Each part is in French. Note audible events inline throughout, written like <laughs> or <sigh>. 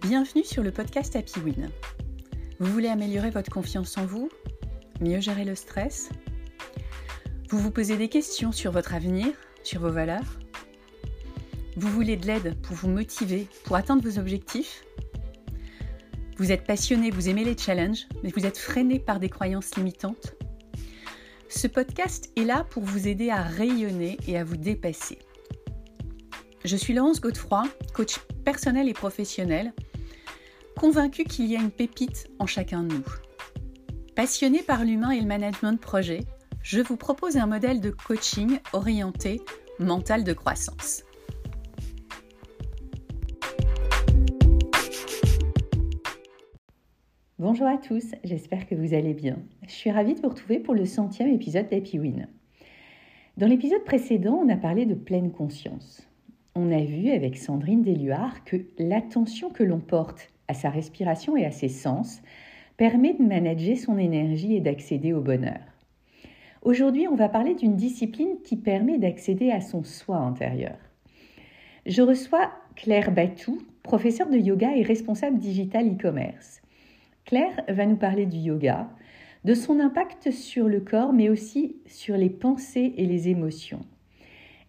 Bienvenue sur le podcast Happy Win. Vous voulez améliorer votre confiance en vous Mieux gérer le stress? Vous vous posez des questions sur votre avenir, sur vos valeurs? Vous voulez de l'aide pour vous motiver, pour atteindre vos objectifs? Vous êtes passionné, vous aimez les challenges, mais vous êtes freiné par des croyances limitantes? Ce podcast est là pour vous aider à rayonner et à vous dépasser. Je suis Laurence Godefroy, coach personnel et professionnel convaincu qu'il y a une pépite en chacun de nous. Passionné par l'humain et le management de projet, je vous propose un modèle de coaching orienté mental de croissance. Bonjour à tous, j'espère que vous allez bien. Je suis ravie de vous retrouver pour le centième épisode d'Happy Win. Dans l'épisode précédent, on a parlé de pleine conscience. On a vu avec Sandrine Deluard que l'attention que l'on porte à sa respiration et à ses sens permet de manager son énergie et d'accéder au bonheur. Aujourd'hui, on va parler d'une discipline qui permet d'accéder à son soi intérieur. Je reçois Claire Batou, professeure de yoga et responsable digital e-commerce. Claire va nous parler du yoga, de son impact sur le corps, mais aussi sur les pensées et les émotions.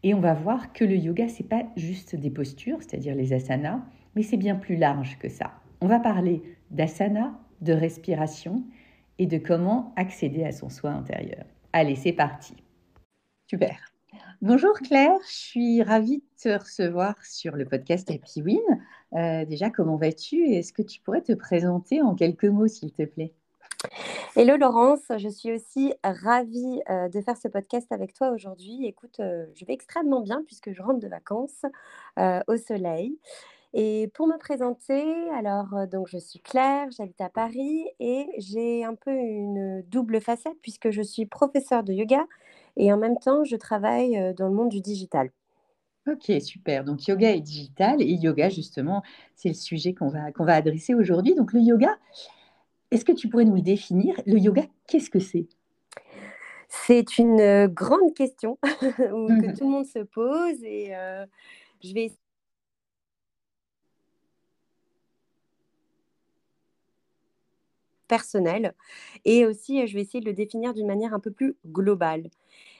Et on va voir que le yoga, c'est pas juste des postures, c'est-à-dire les asanas, mais c'est bien plus large que ça. On va parler d'asana, de respiration et de comment accéder à son soi intérieur. Allez, c'est parti. Super. Bonjour Claire, je suis ravie de te recevoir sur le podcast Happy Win. Euh, déjà, comment vas-tu Est-ce que tu pourrais te présenter en quelques mots, s'il te plaît? Hello Laurence, je suis aussi ravie euh, de faire ce podcast avec toi aujourd'hui. Écoute, euh, je vais extrêmement bien puisque je rentre de vacances au soleil. Et pour me présenter, alors euh, donc je suis Claire, j'habite à Paris et j'ai un peu une double facette puisque je suis professeure de yoga et en même temps je travaille euh, dans le monde du digital. Ok, super. Donc yoga et digital et yoga justement, c'est le sujet qu'on va, qu'on va adresser aujourd'hui. Donc le yoga, est-ce que tu pourrais nous le définir? Le yoga, qu'est-ce que c'est? C'est une euh, grande question <laughs> que <laughs> tout le monde se pose et je vais personnel. Et aussi, je vais essayer de le définir d'une manière un peu plus globale.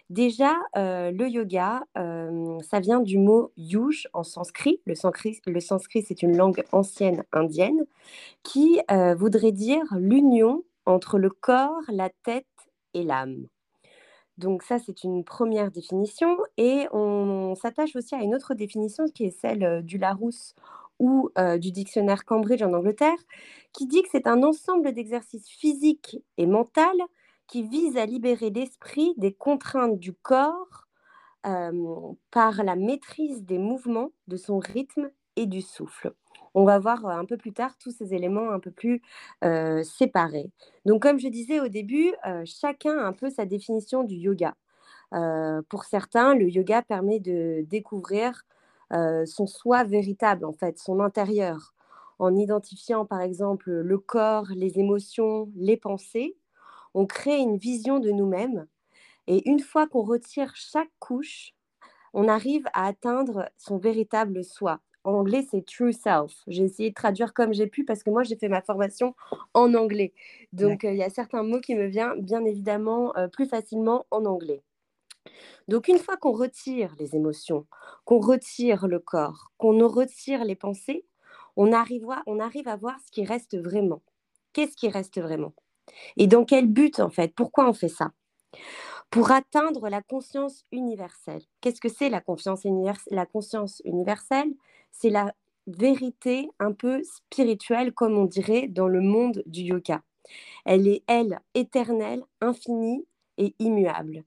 Déjà, euh, le yoga, euh, ça vient du mot yuj en sanskrit. Le sanskrit, le sanskrit c'est une langue ancienne indienne qui euh, voudrait dire l'union entre le corps, la tête et l'âme. Donc ça, c'est une première définition. Et on, s'attache aussi à une autre définition qui est celle du Larousse ou du dictionnaire Cambridge en Angleterre, qui dit que c'est un ensemble d'exercices physiques et mentaux qui visent à libérer l'esprit des contraintes du corps par la maîtrise des mouvements, de son rythme et du souffle. On va voir un peu plus tard tous ces éléments un peu plus séparés. Donc comme je disais au début, chacun a un peu sa définition du yoga. pour certains, le yoga permet de découvrir euh, son soi véritable, en fait, son intérieur, en identifiant par exemple le corps, les émotions, les pensées, on crée une vision de nous-mêmes. Et une fois qu'on retire chaque couche, on arrive à atteindre son véritable soi. En anglais, c'est true self. J'ai essayé de traduire comme j'ai pu parce que moi, j'ai fait ma formation en anglais. Donc, euh, il y a certains mots qui me viennent bien évidemment euh, plus facilement en anglais. Donc une fois qu'on retire les émotions, qu'on retire le corps, qu'on retire les pensées, on arrive, à, voir ce qui reste vraiment. Qu'est-ce qui reste vraiment? Et dans quel but en fait? Pourquoi on fait ça? Pour atteindre la conscience universelle. Qu'est-ce que c'est la, la conscience universelle? C'est la vérité un peu spirituelle, comme on dirait dans le monde du yoga. Elle est, elle, éternelle, infinie et immuable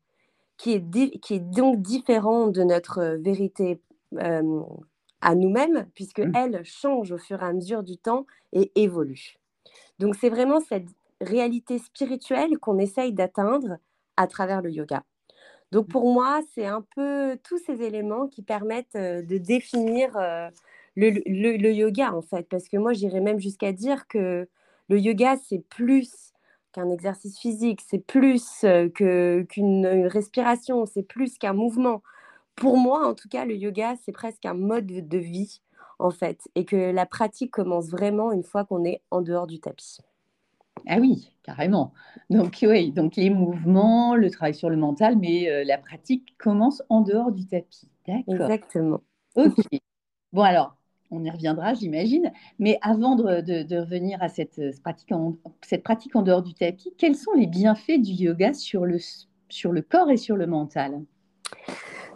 qui est, qui est donc différent de notre euh, vérité à nous-mêmes, puisque mmh. elle change au fur et à mesure du temps et évolue. Donc c'est vraiment cette réalité spirituelle qu'on essaye d'atteindre à travers le yoga. Donc pour moi, c'est un peu tous ces éléments qui permettent euh, de définir euh, le, le, yoga en fait, parce que moi j'irais même jusqu'à dire que le yoga c'est plus qu'un exercice physique, c'est plus qu'une respiration, c'est plus qu'un mouvement. Pour moi, en tout cas, le yoga, c'est presque un mode de vie en fait, et que la pratique commence vraiment une fois qu'on est en dehors du tapis. Ah oui, carrément. Donc oui, donc les mouvements, le travail sur le mental, mais euh, la pratique commence en dehors du tapis. D'accord. Exactement. Ok. Bon alors, on y reviendra, j'imagine. Mais avant de, revenir à cette pratique, en, cette pratique en dehors du tapis, quels sont les bienfaits du yoga sur le, sur le corps et sur le mental?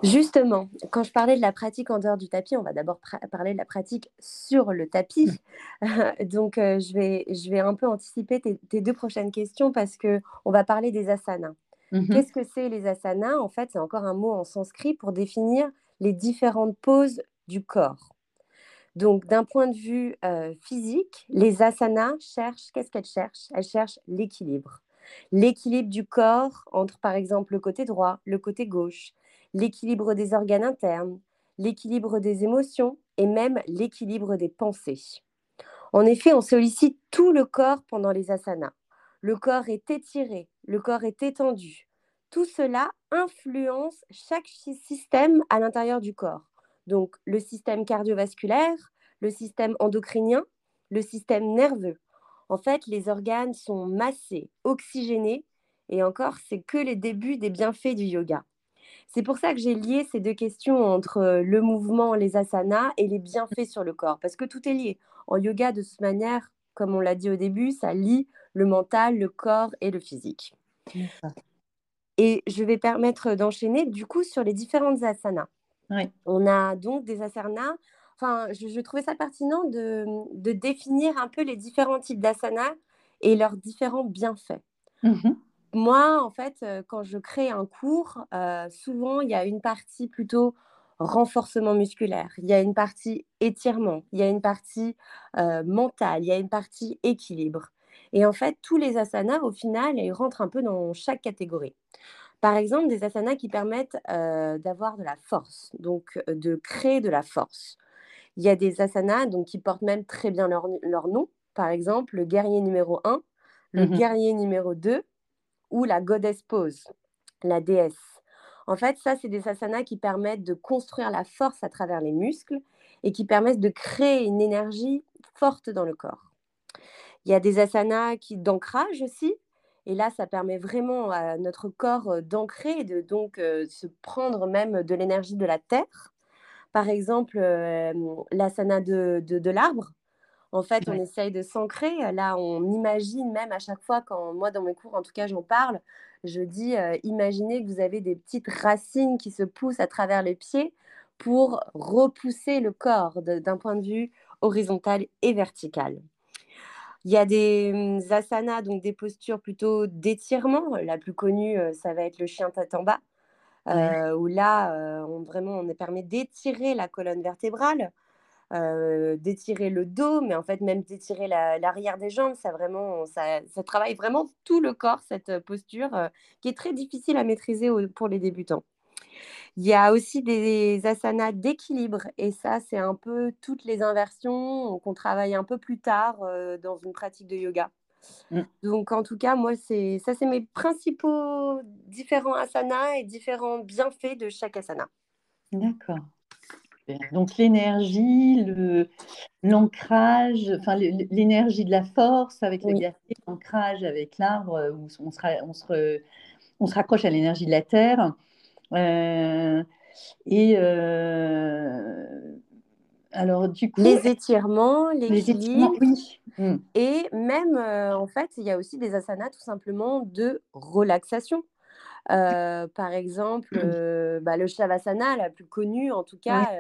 Justement, quand je parlais de la pratique en dehors du tapis, on va d'abord parler de la pratique sur le tapis. <laughs> Donc, euh, je, vais, je vais un peu anticiper tes, deux prochaines questions parce qu'on va parler des asanas. Mmh Qu'est-ce que c'est les asanas? En fait, c'est encore un mot en sanskrit pour définir les différentes poses du corps. Donc, d'un point de vue physique, les asanas cherchent, qu'est-ce qu'elles cherchent? Elles cherchent l'équilibre. L'équilibre du corps entre, par exemple, le côté droit, le côté gauche, l'équilibre des organes internes, l'équilibre des émotions et même l'équilibre des pensées. En effet, on sollicite tout le corps pendant les asanas. Le corps est étiré, le corps est étendu. Tout cela influence chaque système à l'intérieur du corps. Donc le système cardiovasculaire, le système endocrinien, le système nerveux. En fait, les organes sont massés, oxygénés, et encore, c'est que les débuts des bienfaits du yoga. C'est pour ça que j'ai lié ces deux questions entre euh, le mouvement, les asanas et les bienfaits sur le corps, parce que tout est lié. En yoga, de cette manière, comme on l'a dit au début, ça lie le mental, le corps et le physique. Et je vais permettre d'enchaîner du coup sur les différentes asanas. On a donc des asanas. Enfin, je, trouvais ça pertinent de, définir un peu les différents types d'asanas et leurs différents bienfaits. Mmh moi, en fait, quand je crée un cours, souvent, il y a une partie plutôt renforcement musculaire, il y a une partie étirement, il y a une partie mentale, il y a une partie équilibre. Et en fait, tous les asanas, au final, ils rentrent un peu dans chaque catégorie. Par exemple, des asanas qui permettent d'avoir de la force, donc de créer de la force. Il y a des asanas donc, qui portent même très bien leur, nom. Par exemple, le guerrier numéro 1, le mmh guerrier numéro 2 ou la goddess pose, la déesse. En fait, ça, c'est des asanas qui permettent de construire la force à travers les muscles et qui permettent de créer une énergie forte dans le corps. Il y a des asanas qui d'ancrage aussi. Et là, ça permet vraiment à notre corps d'ancrer et de donc euh, se prendre même de l'énergie de la terre. Par exemple, euh, l'asana de, de l'arbre, en fait, on essaye de s'ancrer. Là, on imagine même à chaque fois, quand moi, dans mes cours, en tout cas, j'en parle, je dis, euh, imaginez que vous avez des petites racines qui se poussent à travers les pieds pour repousser le corps d'un point de vue horizontal et vertical. Il y a des hum, asanas, donc des postures plutôt d'étirement. La plus connue, euh, ça va être le chien tête en bas, euh, où là, on, vraiment, on permet d'étirer la colonne vertébrale, euh, d'étirer le dos, mais en fait même d'étirer l'arrière des jambes, ça, vraiment, ça, travaille vraiment tout le corps, cette euh, posture, euh, qui est très difficile à maîtriser pour les débutants. Il y a aussi des asanas d'équilibre, et ça, c'est un peu toutes les inversions qu'on travaille un peu plus tard dans une pratique de yoga. Mmh. Donc, en tout cas, moi, c'est ça, c'est mes principaux différents asanas et différents bienfaits de chaque asana. D'accord. Donc l'énergie, l'ancrage, enfin l'énergie de la force avec le l'ancrage avec l'arbre euh, où on se, on se, on se raccroche à l'énergie de la terre. Euh, et euh, alors du coup, les étirements, l'équilibre, oui. Mmh. et même en fait, il y a aussi des asanas tout simplement de relaxation. par exemple, bah, le Shavasana, la plus connue en tout cas,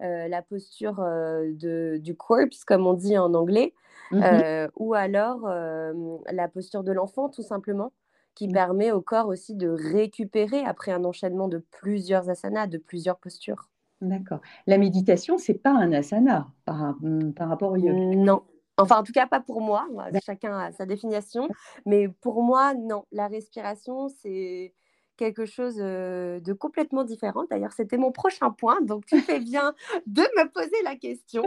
la posture de, du corpse, comme on dit en anglais, mmh ou alors la posture de l'enfant, tout simplement, qui mmh. permet au corps aussi de récupérer après un enchaînement de plusieurs asanas, de plusieurs postures. D'accord. La méditation, c'est pas un asana par, par rapport au yoga? Non, Enfin, en tout cas, pas pour moi. Chacun a sa définition. Mais pour moi, non. La respiration, c'est quelque chose de complètement différent. D'ailleurs, c'était mon prochain point. Donc, tu fais bien <laughs> de me poser la question.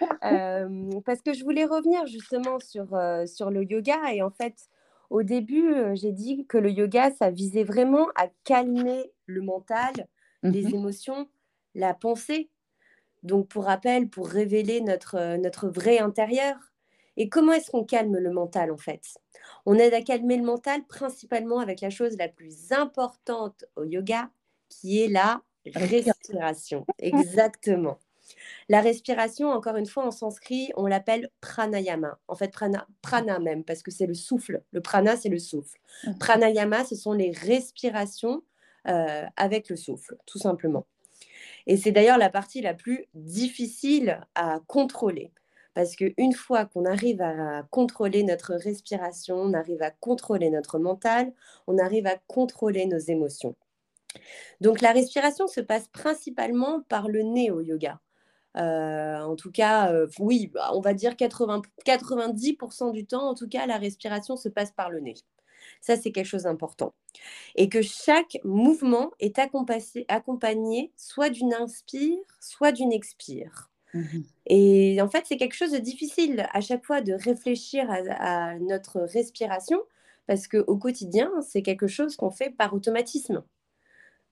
<laughs> parce que je voulais revenir justement sur, sur le yoga. Et en fait, au début, j'ai dit que le yoga, ça visait vraiment à calmer le mental, les mmh émotions, la pensée donc pour rappel, pour révéler notre, notre vrai intérieur. Et comment est-ce qu'on calme le mental en fait? On aide à calmer le mental principalement avec la chose la plus importante au yoga, qui est la respiration. Exactement. La respiration, encore une fois, en sanskrit, on l'appelle pranayama. En fait, prana, prana même, parce que c'est le souffle. Le prana, c'est le souffle. Pranayama, ce sont les respirations euh, avec le souffle, tout simplement. Et c'est d'ailleurs la partie la plus difficile à contrôler. Parce qu'une fois qu'on arrive à contrôler notre respiration, on arrive à contrôler notre mental, on arrive à contrôler nos émotions. Donc la respiration se passe principalement par le nez au yoga. Euh, en tout cas, euh, oui, bah, on va dire 80, 90% du temps, en tout cas, la respiration se passe par le nez. Ça, c'est quelque chose d'important. Et que chaque mouvement est accompagné, soit d'une inspire, soit d'une expire. Mmh Et en fait, c'est quelque chose de difficile à chaque fois de réfléchir à, notre respiration parce qu'au quotidien, c'est quelque chose qu'on fait par automatisme.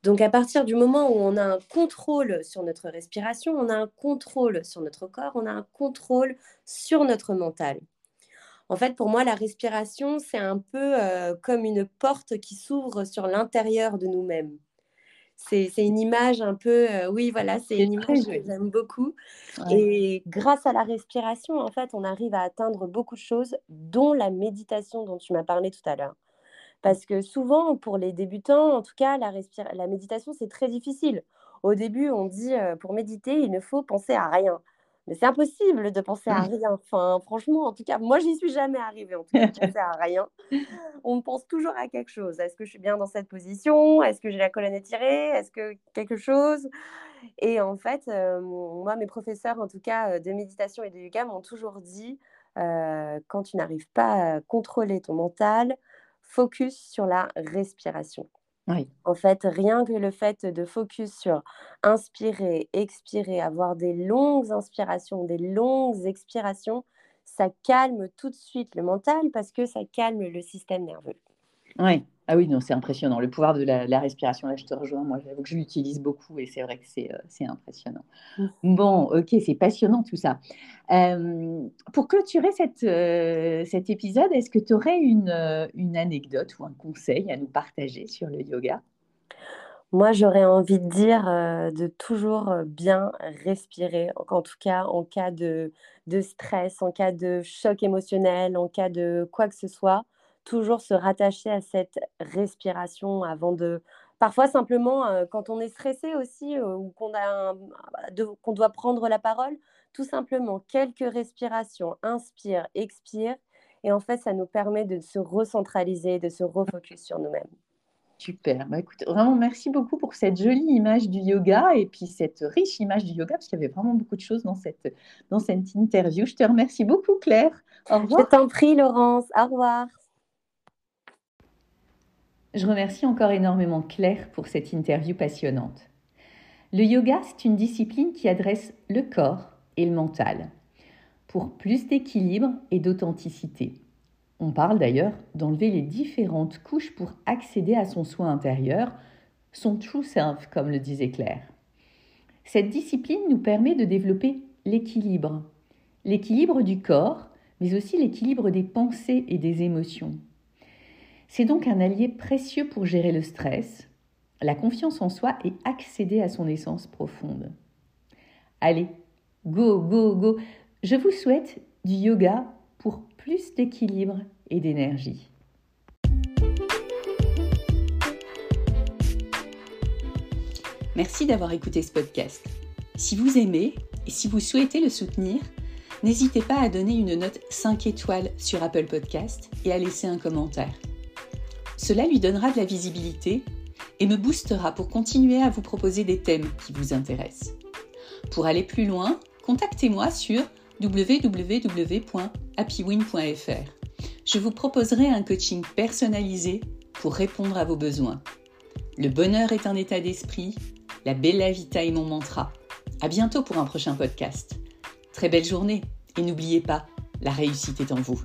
Donc à partir du moment où on a un contrôle sur notre respiration, on a un contrôle sur notre corps, on a un contrôle sur notre mental. En fait, pour moi, la respiration, c'est un peu euh, comme une porte qui s'ouvre sur l'intérieur de nous-mêmes. C'est une image un peu, euh, oui, voilà, c'est une image que j'aime beaucoup. Et grâce à la respiration, en fait, on arrive à atteindre beaucoup de choses, dont la méditation dont tu m'as parlé tout à l'heure. Parce que souvent, pour les débutants, en tout cas, la, la méditation, c'est très difficile. Au début, on dit, euh, pour méditer, il ne faut penser à rien. Mais c'est impossible de penser à mmh. rien. Enfin, franchement, en tout cas, moi, j'y suis jamais arrivée, en tout cas, de penser à rien. On pense toujours à quelque chose. Est-ce que je suis bien dans cette position? Est-ce que j'ai la colonne étirée? Est-ce que quelque chose? Et en fait, euh, moi, mes professeurs, en tout cas, de méditation et de yoga, m'ont toujours dit, euh, quand tu n'arrives pas à contrôler ton mental, focus sur la respiration. En fait, rien que le fait de focus sur inspirer, expirer, avoir des longues inspirations, des longues expirations, ça calme tout de suite le mental parce que ça calme le système nerveux. Oui, ah oui, non, c'est impressionnant. Le pouvoir de la, respiration, là, je te rejoins. Moi, j'avoue que je l'utilise beaucoup et c'est vrai que c'est euh, impressionnant. Mmh. Bon, ok, c'est passionnant tout ça. pour clôturer cette, euh, cet épisode, est-ce que tu aurais une, euh, une anecdote ou un conseil à nous partager sur le yoga? Moi, j'aurais envie de dire de toujours bien respirer, en tout cas en cas de, de, stress, en cas de choc émotionnel, en cas de quoi que ce soit toujours se rattacher à cette respiration avant de... Parfois simplement, euh, quand on est stressé aussi euh, ou qu'on qu'on doit prendre la parole, tout simplement quelques respirations, inspire, expire, et en fait, ça nous permet de se recentraliser, de se refocus sur nous-mêmes. Super. Bah, écoute, vraiment, merci beaucoup pour cette jolie image du yoga et puis cette riche image du yoga, parce qu'il y avait vraiment beaucoup de choses dans cette, dans cette interview. Je te remercie beaucoup, Claire. Au revoir. Je t'en prie, Laurence. Au revoir. Je remercie encore énormément Claire pour cette interview passionnante. Le yoga, c'est une discipline qui adresse le corps et le mental pour plus d'équilibre et d'authenticité. On parle d'ailleurs d'enlever les différentes couches pour accéder à son soi intérieur, son true self, comme le disait Claire. Cette discipline nous permet de développer l'équilibre, l'équilibre du corps, mais aussi l'équilibre des pensées et des émotions. C'est donc un allié précieux pour gérer le stress, la confiance en soi et accéder à son essence profonde. Allez, go, go, go. Je vous souhaite du yoga pour plus d'équilibre et d'énergie. Merci d'avoir écouté ce podcast. Si vous aimez et si vous souhaitez le soutenir, n'hésitez pas à donner une note 5 étoiles sur Apple Podcast et à laisser un commentaire. Cela lui donnera de la visibilité et me boostera pour continuer à vous proposer des thèmes qui vous intéressent. Pour aller plus loin, contactez-moi sur www.happywin.fr. Je vous proposerai un coaching personnalisé pour répondre à vos besoins. Le bonheur est un état d'esprit, la bella vita est mon mantra. À bientôt pour un prochain podcast. Très belle journée et n'oubliez pas, la réussite est en vous.